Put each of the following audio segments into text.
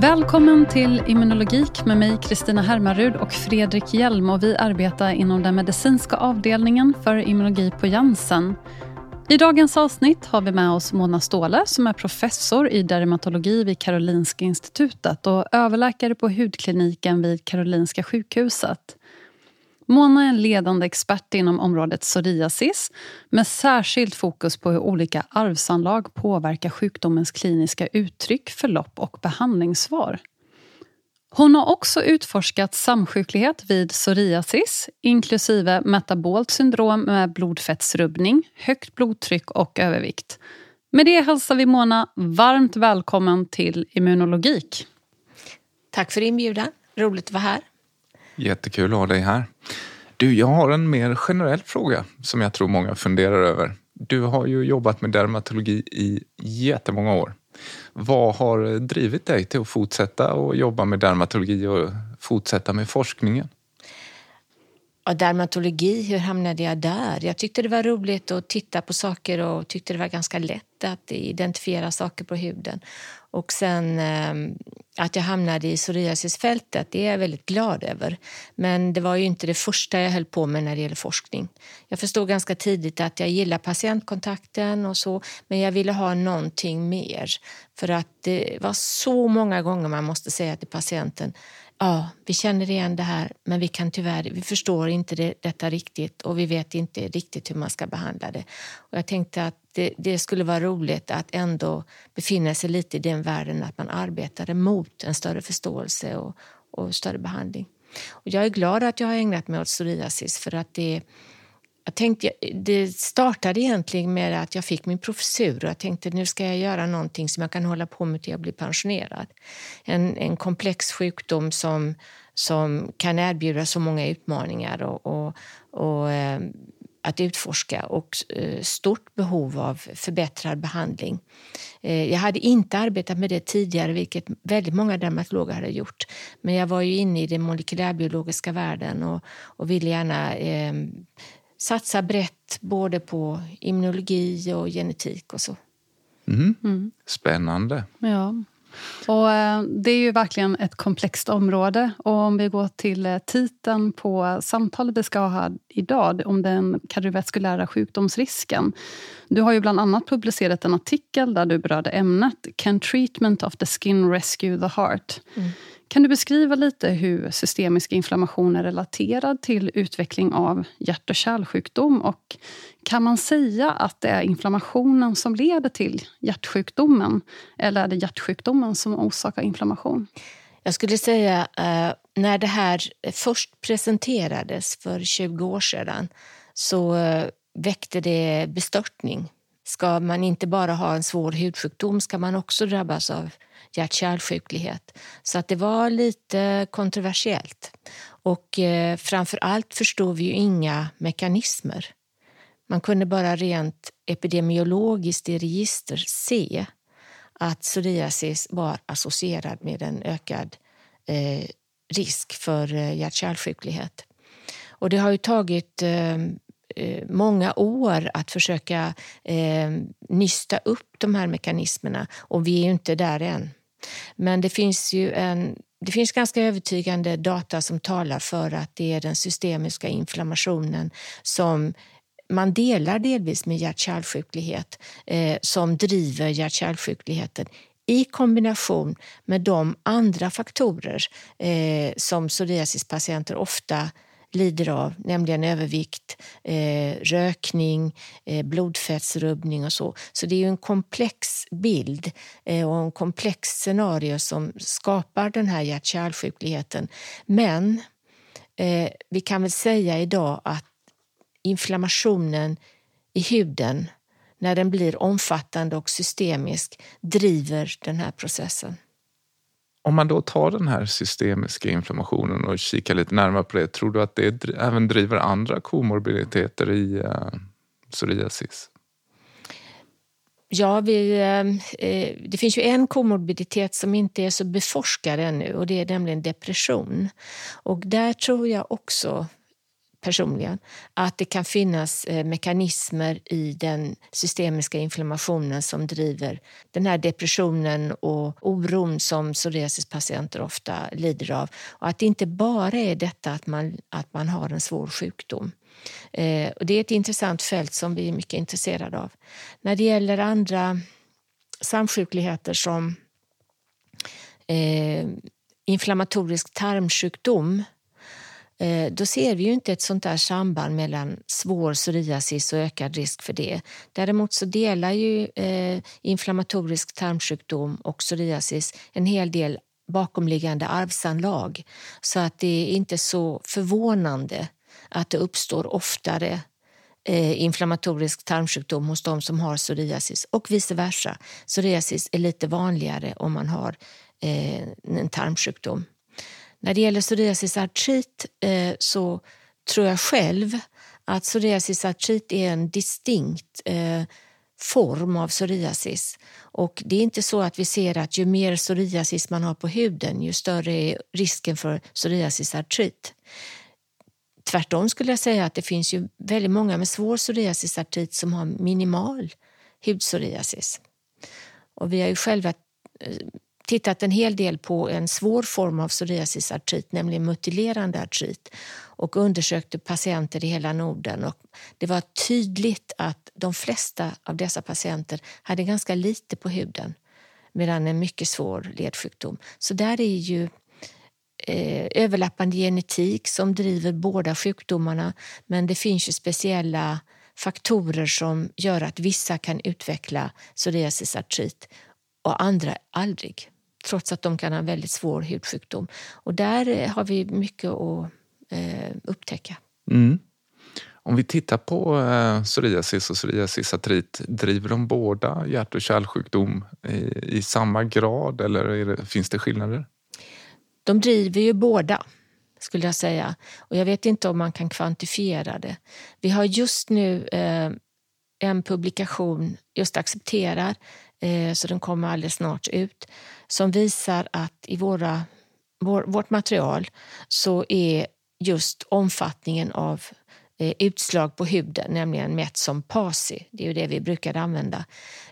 Välkommen till Immunologik med mig Kristina Hermarud och Fredrik Hjelm. Och vi arbetar inom den medicinska avdelningen för immunologi på Janssen. I dagens avsnitt har vi med oss Mona Ståhle som är professor i dermatologi vid Karolinska institutet och överläkare på hudkliniken vid Karolinska sjukhuset. Mona är en ledande expert inom området psoriasis med särskilt fokus på hur olika arvsanlag påverkar sjukdomens kliniska uttryck, förlopp och behandlingssvar. Hon har också utforskat samsjuklighet vid psoriasis inklusive metabolt syndrom med blodfettsrubbning, högt blodtryck och övervikt. Med det hälsar vi Mona varmt välkommen till Immunologik. Tack för inbjudan. Roligt att vara här. Jättekul att ha dig här. Du, jag har en mer generell fråga som jag tror många funderar över. Du har ju jobbat med dermatologi i jättemånga år. Vad har drivit dig till att fortsätta och jobba med dermatologi och fortsätta med forskningen? Ja, dermatologi, hur hamnade jag där? Jag tyckte det var roligt att titta på saker och tyckte det var ganska lätt att identifiera saker på huden. Och sen ehm, att jag hamnade i psoriasisfältet, det är jag väldigt glad över. Men det var ju inte det första jag höll på med när det gäller forskning. Jag förstod ganska tidigt att jag gillar patientkontakten och så, men jag ville ha någonting mer. För att det var så många gånger man måste säga till patienten ja, vi känner igen det här men vi kan tyvärr, vi förstår inte det, detta riktigt och vi vet inte riktigt hur man ska behandla det. Och jag tänkte att det, det, skulle vara roligt att ändå befinna sig lite i den världen att man arbetade mot en större förståelse och, och större behandling. Och jag är glad att jag har ägnat mig åt psoriasis för att det jag tänkte, det startade egentligen med att jag fick min professur och jag tänkte nu ska jag göra någonting som jag kan hålla på med till jag blir pensionerad. En, en komplex sjukdom som, som kan erbjuda så många utmaningar och, och, och eh, att utforska och eh, stort behov av förbättrad behandling. Eh, jag hade inte arbetat med det tidigare, vilket väldigt många dermatologer hade gjort. Men jag var ju inne i den molekylärbiologiska världen och, och ville gärna eh, satsa brett både på immunologi och genetik och så. Mm. Mm. Spännande. Ja. Och eh, det är ju verkligen ett komplext område. Och om vi går till eh, titeln på samtalet vi ska ha idag om den kardiovaskulära sjukdomsrisken. Du har ju bland annat publicerat en artikel där du berörde ämnet Can treatment of the skin rescue the heart? Mm. Kan du beskriva lite hur systemisk inflammation är relaterad till utveckling av hjärt och kärlsjukdom? Och kan man säga att det är inflammationen som leder till hjärtsjukdomen? Eller är det hjärtsjukdomen som orsakar inflammation? Jag skulle säga eh, när det här först presenterades för 20 år sedan så eh, väckte det bestörtning. Ska man inte bara ha en svår hudsjukdom ska man också drabbas av hjärt-kärlsjuklighet. Så att det var lite kontroversiellt. Och eh, framför allt förstod vi ju inga mekanismer. Man kunde bara rent epidemiologiskt i register se att psoriasis var associerad med en ökad eh, risk för eh, hjärt-kärlsjuklighet. Och det har ju tagit eh, eh, många år att försöka eh, nysta upp de här mekanismerna och vi är ju inte där än. Men det finns ju en det finns ganska övertygande data som talar för att det är den systemiska inflammationen som man delar delvis med hjärt-kärlsjuklighet eh, som driver hjärt-kärlsjukligheten i kombination med de andra faktorer eh, som psoriasispatienter ofta lider av, nämligen övervikt, eh, rökning, eh, blodfettsrubbning och så. Så det är ju en komplex bild eh, och en komplex scenario som skapar den här hjärt-kärlsjukligheten. Men eh, vi kan väl säga idag att inflammationen i huden när den blir omfattande och systemisk driver den här processen. Om man då tar den här systemiska inflammationen och kikar lite närmare på det, tror du att det även driver andra komorbiditeter i eh, psoriasis? Ja, vi, eh, eh, det finns ju en komorbiditet som inte är så beforskad ännu och det är nämligen depression. Och där tror jag också personligen, att det kan finnas eh, mekanismer i den systemiska inflammationen som driver den här depressionen och oron som psoriasispatienter ofta lider av. Och att det inte bara är detta att man, att man har en svår sjukdom. Eh, och det är ett intressant fält som vi är mycket intresserade av. När det gäller andra samsjukligheter som eh, inflammatorisk tarmsjukdom eh, Eh, då ser vi ju inte ett sånt där samband mellan svår psoriasis och ökad risk för det. Däremot så delar ju eh, inflammatorisk tarmsjukdom och psoriasis en hel del bakomliggande arvsanlag. Så att det är inte så förvånande att det uppstår oftare eh, inflammatorisk tarmsjukdom hos de som har psoriasis och vice versa. Psoriasis är lite vanligare om man har eh, en tarmsjukdom. När det gäller psoriasisartrit eh, så tror jag själv att psoriasisartrit är en distinkt eh, form av psoriasis. Och det är inte så att vi ser att ju mer psoriasis man har på huden ju större är risken för psoriasisartrit. Tvärtom skulle jag säga att det finns ju väldigt många med svår psoriasisartrit som har minimal hudpsoriasis. Och vi har ju själva eh, tittat en hel del på en svår form av psoriasisartrit, nämligen mutilerande artrit och undersökte patienter i hela Norden. Och det var tydligt att de flesta av dessa patienter hade ganska lite på huden medan en mycket svår ledsjukdom. Så där är ju eh, överlappande genetik som driver båda sjukdomarna men det finns ju speciella faktorer som gör att vissa kan utveckla psoriasisartrit och andra aldrig trots att de kan ha väldigt svår hudsjukdom. Och där eh, har vi mycket att eh, upptäcka. Mm. Om vi tittar på eh, psoriasis och psoriasisartrit, driver de båda hjärt och kärlsjukdom i, i samma grad eller det, finns det skillnader? De driver ju båda skulle jag säga. Och jag vet inte om man kan kvantifiera det. Vi har just nu eh, en publikation, just accepterar, Eh, så den kommer alldeles snart ut, som visar att i våra, vår, vårt material så är just omfattningen av eh, utslag på huden, nämligen mätt som PASI, det är ju det vi brukar använda,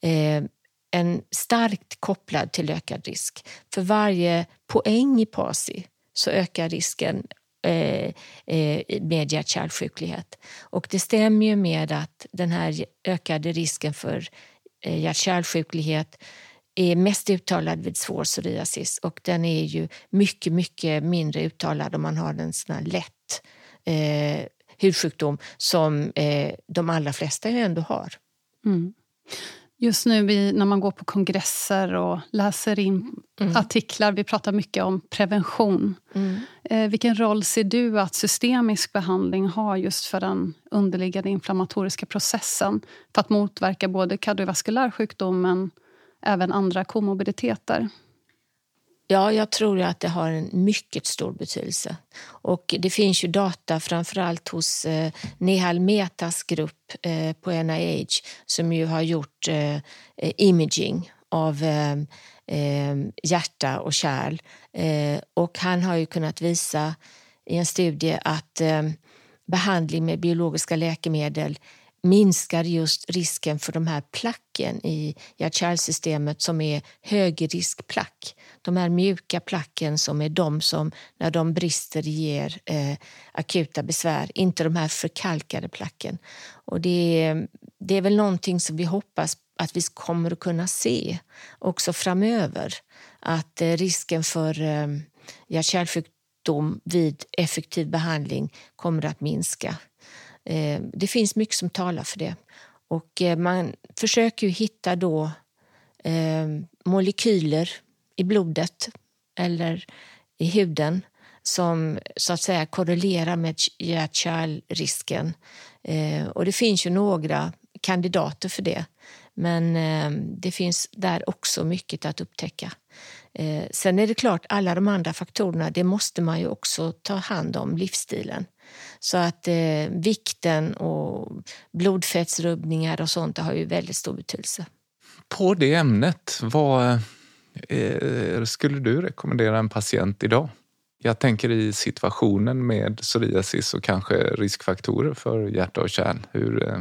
eh, en starkt kopplad till ökad risk. För varje poäng i PASI så ökar risken eh, eh, med hjärt-kärlsjuklighet. Och det stämmer ju med att den här ökade risken för Eh, hjärt-kärlsjuklighet är mest uttalad vid svår psoriasis och den är ju mycket, mycket mindre uttalad om man har en sån här lätt eh, hudsjukdom som eh, de allra flesta ju ändå har. Mm. Just nu när man går på kongresser och läser in mm. artiklar, vi pratar mycket om prevention. Mm. Eh, vilken roll ser du att systemisk behandling har just för den underliggande inflammatoriska processen för att motverka både kardiovaskulär sjukdom men även andra komorbiditeter? Ja, jag tror att det har en mycket stor betydelse. Och det finns ju data framförallt hos eh, Nehal Metas grupp eh, på NIH som ju har gjort eh, eh, imaging av eh, eh, hjärta och kärl. Eh, och han har ju kunnat visa i en studie att eh, behandling med biologiska läkemedel minskar just risken för de här placken i hjärt-kärlsystemet som är högriskplack. De här mjuka placken som är de som när de brister ger eh, akuta besvär, inte de här förkalkade placken. Och det, är, det är väl någonting som vi hoppas att vi kommer att kunna se också framöver. Att eh, risken för eh, hjärt-kärlsjukdom vid effektiv behandling kommer att minska. Eh, det finns mycket som talar för det. Och eh, man försöker ju hitta då eh, molekyler i blodet eller i huden som så att säga korrelerar med hjärt-kärlrisken. Eh, och det finns ju några kandidater för det. Men eh, det finns där också mycket att upptäcka. Eh, sen är det klart, alla de andra faktorerna, det måste man ju också ta hand om, livsstilen. Så att eh, vikten och blodfettsrubbningar och sånt har ju väldigt stor betydelse. På det ämnet, vad eh, skulle du rekommendera en patient idag? Jag tänker i situationen med psoriasis och kanske riskfaktorer för hjärta och kärl. Hur, eh,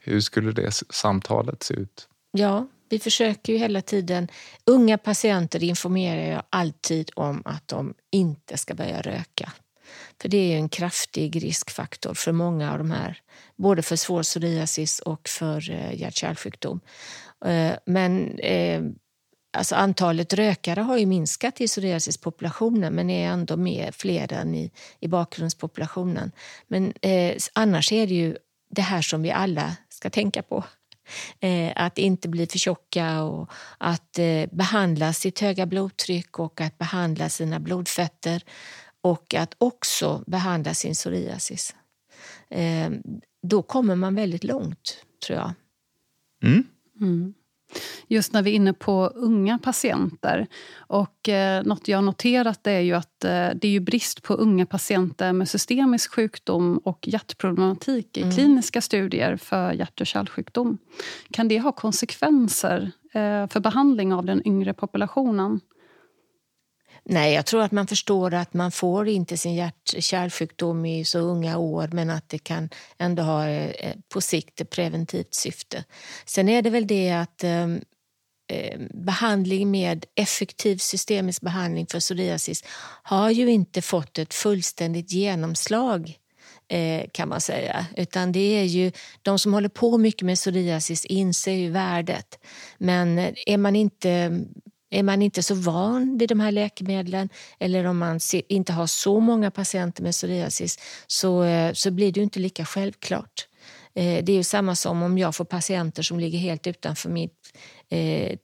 hur skulle det samtalet se ut? Ja, vi försöker ju hela tiden. Unga patienter informerar jag alltid om att de inte ska börja röka. För det är en kraftig riskfaktor för många av de här, både för svår psoriasis och för eh, hjärt-kärlsjukdom. Eh, men eh, alltså antalet rökare har ju minskat i psoriasispopulationen men är ändå mer, fler än i, i bakgrundspopulationen. Men eh, annars är det ju det här som vi alla ska tänka på. Eh, att inte bli för tjocka och att eh, behandla sitt höga blodtryck och att behandla sina blodfetter och att också behandla sin psoriasis. Eh, då kommer man väldigt långt, tror jag. Mm. Mm. Just när vi är inne på unga patienter. Och eh, Något jag har noterat är ju att eh, det är ju brist på unga patienter med systemisk sjukdom och hjärtproblematik i mm. kliniska studier för hjärt och kärlsjukdom. Kan det ha konsekvenser eh, för behandling av den yngre populationen? Nej, jag tror att man förstår att man får inte sin hjärt-kärlsjukdom i så unga år men att det kan ändå ha eh, på sikt ett preventivt syfte. Sen är det väl det att eh, behandling med effektiv systemisk behandling för psoriasis har ju inte fått ett fullständigt genomslag eh, kan man säga. Utan det är ju de som håller på mycket med psoriasis inser ju värdet. Men eh, är man inte är man inte så van vid de här läkemedlen eller om man inte har så många patienter med psoriasis så, eh, så blir det inte lika självklart. Eh, det är ju samma som om jag får patienter som ligger helt utanför mitt eh,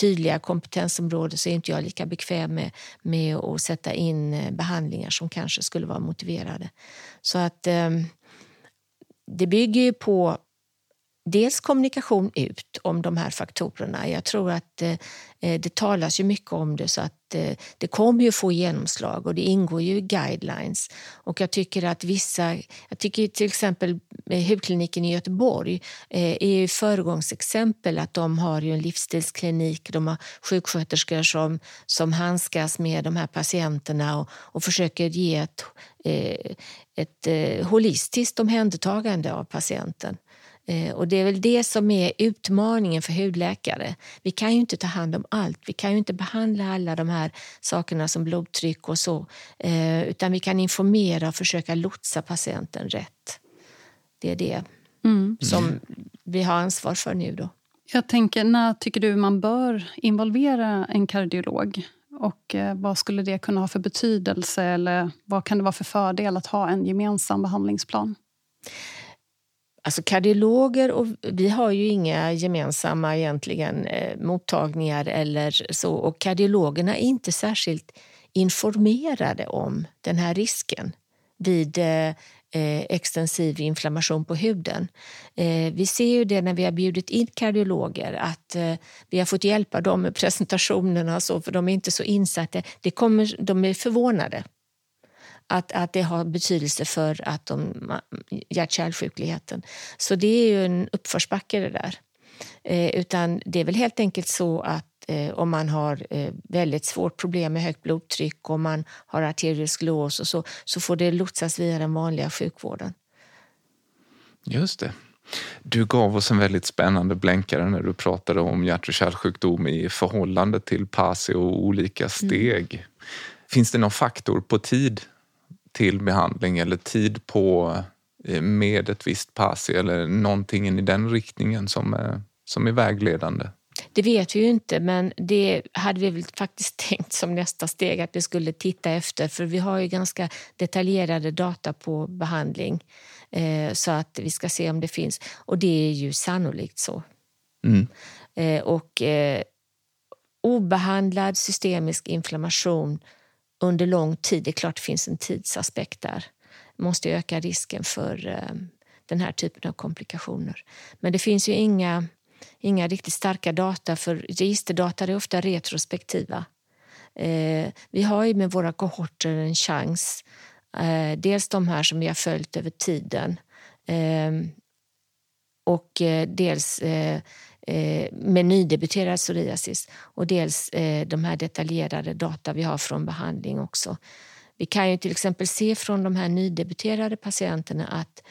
tydliga kompetensområde så är inte jag lika bekväm med, med att sätta in eh, behandlingar som kanske skulle vara motiverade. Så att ehm, det bygger ju på dels kommunikation ut om de här faktorerna. Jag tror att eh, eh, det talas ju mycket om det så att eh, det kommer ju få genomslag och det ingår ju i guidelines. Och jag tycker att vissa, jag tycker till exempel eh, hudkliniken i Göteborg eh, är ju föregångsexempel att de har ju en livsstilsklinik, de har sjuksköterskor som, som handskas med de här patienterna och, och försöker ge ett, ett holistiskt omhändertagande av patienten. Eh, och det är väl det som är utmaningen för hudläkare. Vi kan ju inte ta hand om allt. Vi kan ju inte behandla alla de här sakerna som blodtryck och så. Eh, utan vi kan informera och försöka lotsa patienten rätt. Det är det mm. som vi har ansvar för nu. Då. Jag tänker, när tycker du man bör involvera en kardiolog? Och eh, vad skulle det kunna ha för betydelse? Eller vad kan det vara för fördel att ha en gemensam behandlingsplan? Alltså kardiologer och vi har ju inga gemensamma egentligen eh, mottagningar eller så och kardiologerna är inte särskilt informerade om den här risken vid eh, eh extensiv inflammation på huden. Eh, vi ser ju det när vi har bjudit in kardiologer att eh, vi har fått hjälpa dem med presentationerna så, för de är inte så insatta. Det kommer, de är förvånade att, att det har betydelse för att de, hjärt-kärlsjukligheten. Så det är ju en uppförsbacke det där. Eh, utan det är väl helt enkelt så att eh, om man har eh, väldigt svårt problem med högt blodtryck och man har arterioskleros och så, så får det lotsas via den vanliga sjukvården. Just det. Du gav oss en väldigt spännande blänkare när du pratade om hjärt och kärlsjukdom i förhållande till PASI och olika mm. steg. Mm. Finns det någon faktor på tid till behandling eller tid på eh, med ett visst PASI eller någonting i den riktningen som är, som är vägledande? Det vet vi ju inte, men det hade vi väl faktiskt tänkt som nästa steg att vi skulle titta efter, för vi har ju ganska detaljerade data på behandling eh, så att vi ska se om det finns. Och det är ju sannolikt så. Mm. Eh, och eh, obehandlad systemisk inflammation under lång tid. Det är klart det finns en tidsaspekt där. Det måste öka risken för eh, den här typen av komplikationer. Men det finns ju inga, inga riktigt starka data för registerdata är ofta retrospektiva. Eh, vi har ju med våra kohorter en chans. Eh, dels de här som vi har följt över tiden och dels Eh, med nydebuterad psoriasis och dels eh, de här detaljerade data vi har från behandling också. Vi kan ju till exempel se från de här nydebuterade patienterna att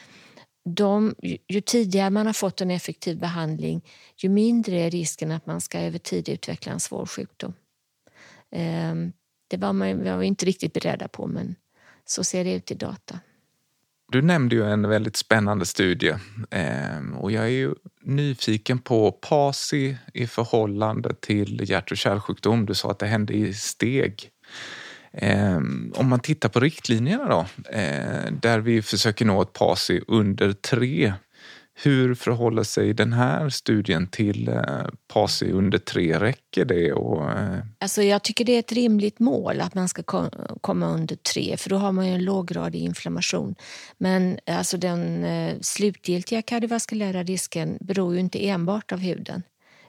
de, ju tidigare man har fått en effektiv behandling ju mindre är risken att man ska över tid utveckla en svår sjukdom. Ehm, det var man var inte riktigt beredda på men så ser det ut i data. Du nämnde ju en väldigt spännande studie ehm, och jag är ju nyfiken på PASI i förhållande till hjärt och kärlsjukdom. Du sa att det hände i steg. Ehm, om man tittar på riktlinjerna då, eh, där vi försöker nå ett PASI under tre hur förhåller sig den här studien till eh, PASI under tre? Räcker det? Och, eh... alltså jag tycker det är ett rimligt mål att man ska komma under tre för då har man ju en låggradig inflammation. Men eh, alltså den eh, slutgiltiga kardiovaskulära risken beror ju inte enbart av huden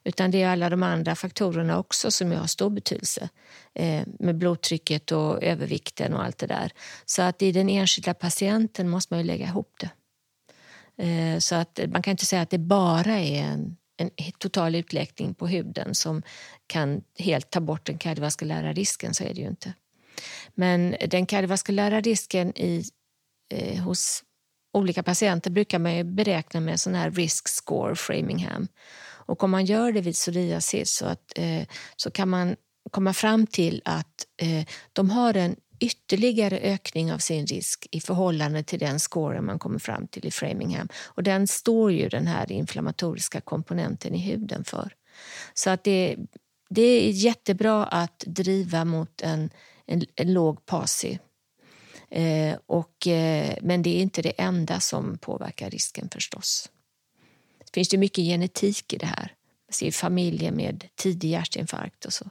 utan det är alla de andra faktorerna också som har stor betydelse eh, med blodtrycket och övervikten och allt det där. Så att i den enskilda patienten måste man ju lägga ihop det. Eh, så att man kan inte säga att det bara är en, en total utläkning på huden som kan helt ta bort den kardiovaskulära risken, så är det ju inte. Men den kardiovaskulära risken i, eh, hos olika patienter brukar man beräkna med sån här risk score Framingham. Och om man gör det vid psoriasis så, att, eh, så kan man komma fram till att eh, de har en ytterligare ökning av sin risk i förhållande till den scoren man kommer fram till i Framingham. Och den står ju den här inflammatoriska komponenten i huden för. Så att det, det är jättebra att driva mot en, en, en låg PASI. Eh, och, eh, men det är inte det enda som påverkar risken förstås. Det finns ju mycket genetik i det här. Jag ser familjer med tidig hjärtinfarkt och så.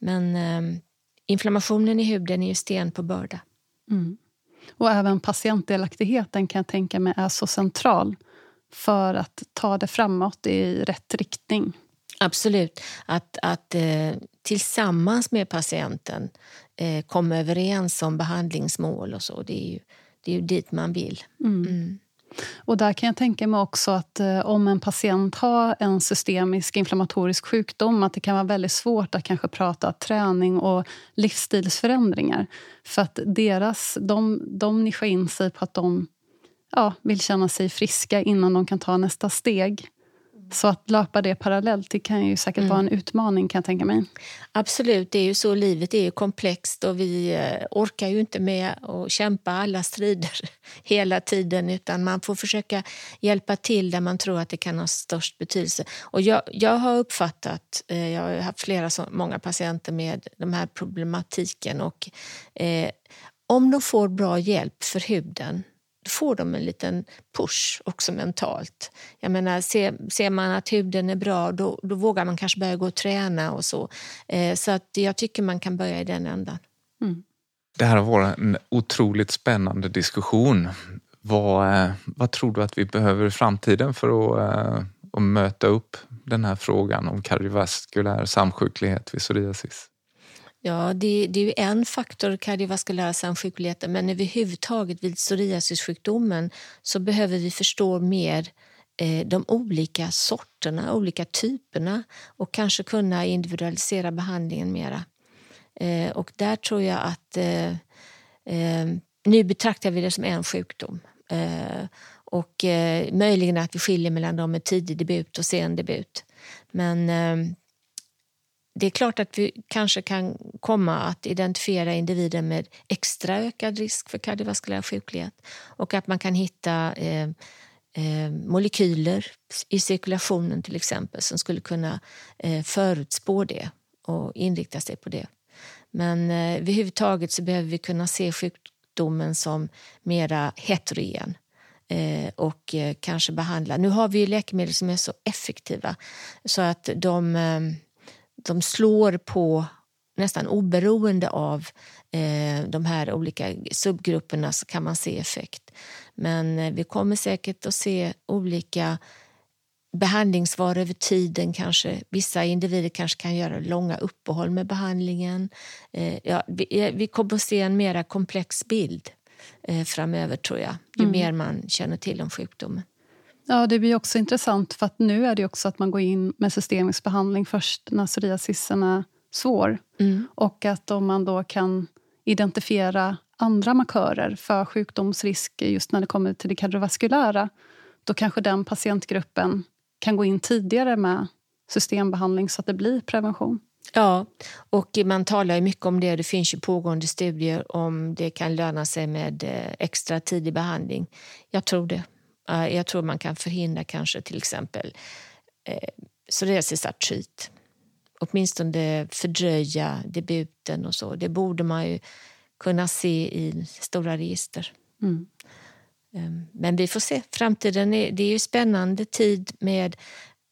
Men eh, inflammationen i huden är ju sten på börda. Mm. Och även patientdelaktigheten kan jag tänka mig är så central för att ta det framåt i rätt riktning. Absolut. Att, att eh, tillsammans med patienten eh, komma överens om behandlingsmål och så, det är ju, det är ju dit man vill. Mm. Mm. Och där kan jag tänka mig också att eh, om en patient har en systemisk inflammatorisk sjukdom att det kan vara väldigt svårt att kanske prata träning och livsstilsförändringar. För att deras, de, de nischar in sig på att de ja, vill känna sig friska innan de kan ta nästa steg. Så att löpa det parallellt det kan ju säkert mm. vara en utmaning kan jag tänka mig. Absolut, det är ju så. Livet är ju komplext och vi eh, orkar ju inte med att kämpa alla strider hela tiden utan man får försöka hjälpa till där man tror att det kan ha störst betydelse. Och jag, jag har uppfattat, eh, jag har haft flera så, många patienter med de här problematiken och eh, om de får bra hjälp för huden får de en liten push också mentalt. Jag menar, ser, ser man att huden är bra då, då vågar man kanske börja gå och träna och så. Eh, så att jag tycker man kan börja i den ändan. Mm. Det här har varit en otroligt spännande diskussion. Vad, eh, vad tror du att vi behöver i framtiden för att, eh, att möta upp den här frågan om kardiovaskulär samsjuklighet vid psoriasis? Ja, det, det är ju en faktor, kardiovaskulära samsjukligheter, men överhuvudtaget vid psoriasissjukdomen så behöver vi förstå mer eh, de olika sorterna, olika typerna och kanske kunna individualisera behandlingen mera. Eh, och där tror jag att eh, eh nu betraktar vi det som en sjukdom. Eh, och eh, möjligen att vi skiljer mellan dem med tidig debut och sen debut. Men eh, det är klart att vi kanske kan komma att identifiera individer med extra ökad risk för kardiovaskulär sjuklighet och att man kan hitta eh, eh, molekyler i cirkulationen till exempel som skulle kunna eh, förutspå det och inrikta sig på det. Men eh, överhuvudtaget så behöver vi kunna se sjukdomen som mera heterogen eh, och eh, kanske behandla. Nu har vi läkemedel som är så effektiva så att de eh, de slår på nästan oberoende av eh, de här olika subgrupperna så kan man se effekt. Men eh, vi kommer säkert att se olika behandlingsvar över tiden. Kanske. Vissa individer kanske kan göra långa uppehåll med behandlingen. Eh, ja, vi, eh, vi, kommer att se en mer komplex bild eh, framöver tror jag, ju mm. mer man känner till om sjukdomen. Ja, det blir också intressant för att nu är det också att man går in med systemisk behandling först när psoriasisen är svår. Mm. Och att om man då kan identifiera andra markörer för sjukdomsrisk just när det kommer till det kardiovaskulära då kanske den patientgruppen kan gå in tidigare med systembehandling så att det blir prevention. Ja, och man talar ju mycket om det. Det finns ju pågående studier om det kan löna sig med eh, extra tidig behandling. Jag tror det. Jag tror man kan förhindra kanske till exempel eh, psoriasisartrit. Åtminstone fördröja debuten och så. Det borde man ju kunna se i stora register. Mm. Ehm, men vi får se. Framtiden är, det är ju spännande tid med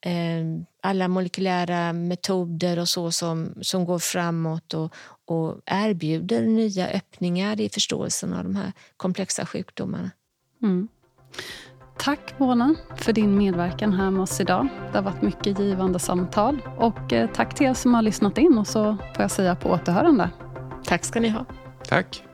eh, alla molekylära metoder och så som, som går framåt och, och erbjuder nya öppningar i förståelsen av de här komplexa sjukdomarna. Mm. Tack Mona för din medverkan här med oss idag. Det har varit mycket givande samtal. Och eh, tack till er som har lyssnat in och så får jag säga på återhörande. Tack ska ni ha. Tack.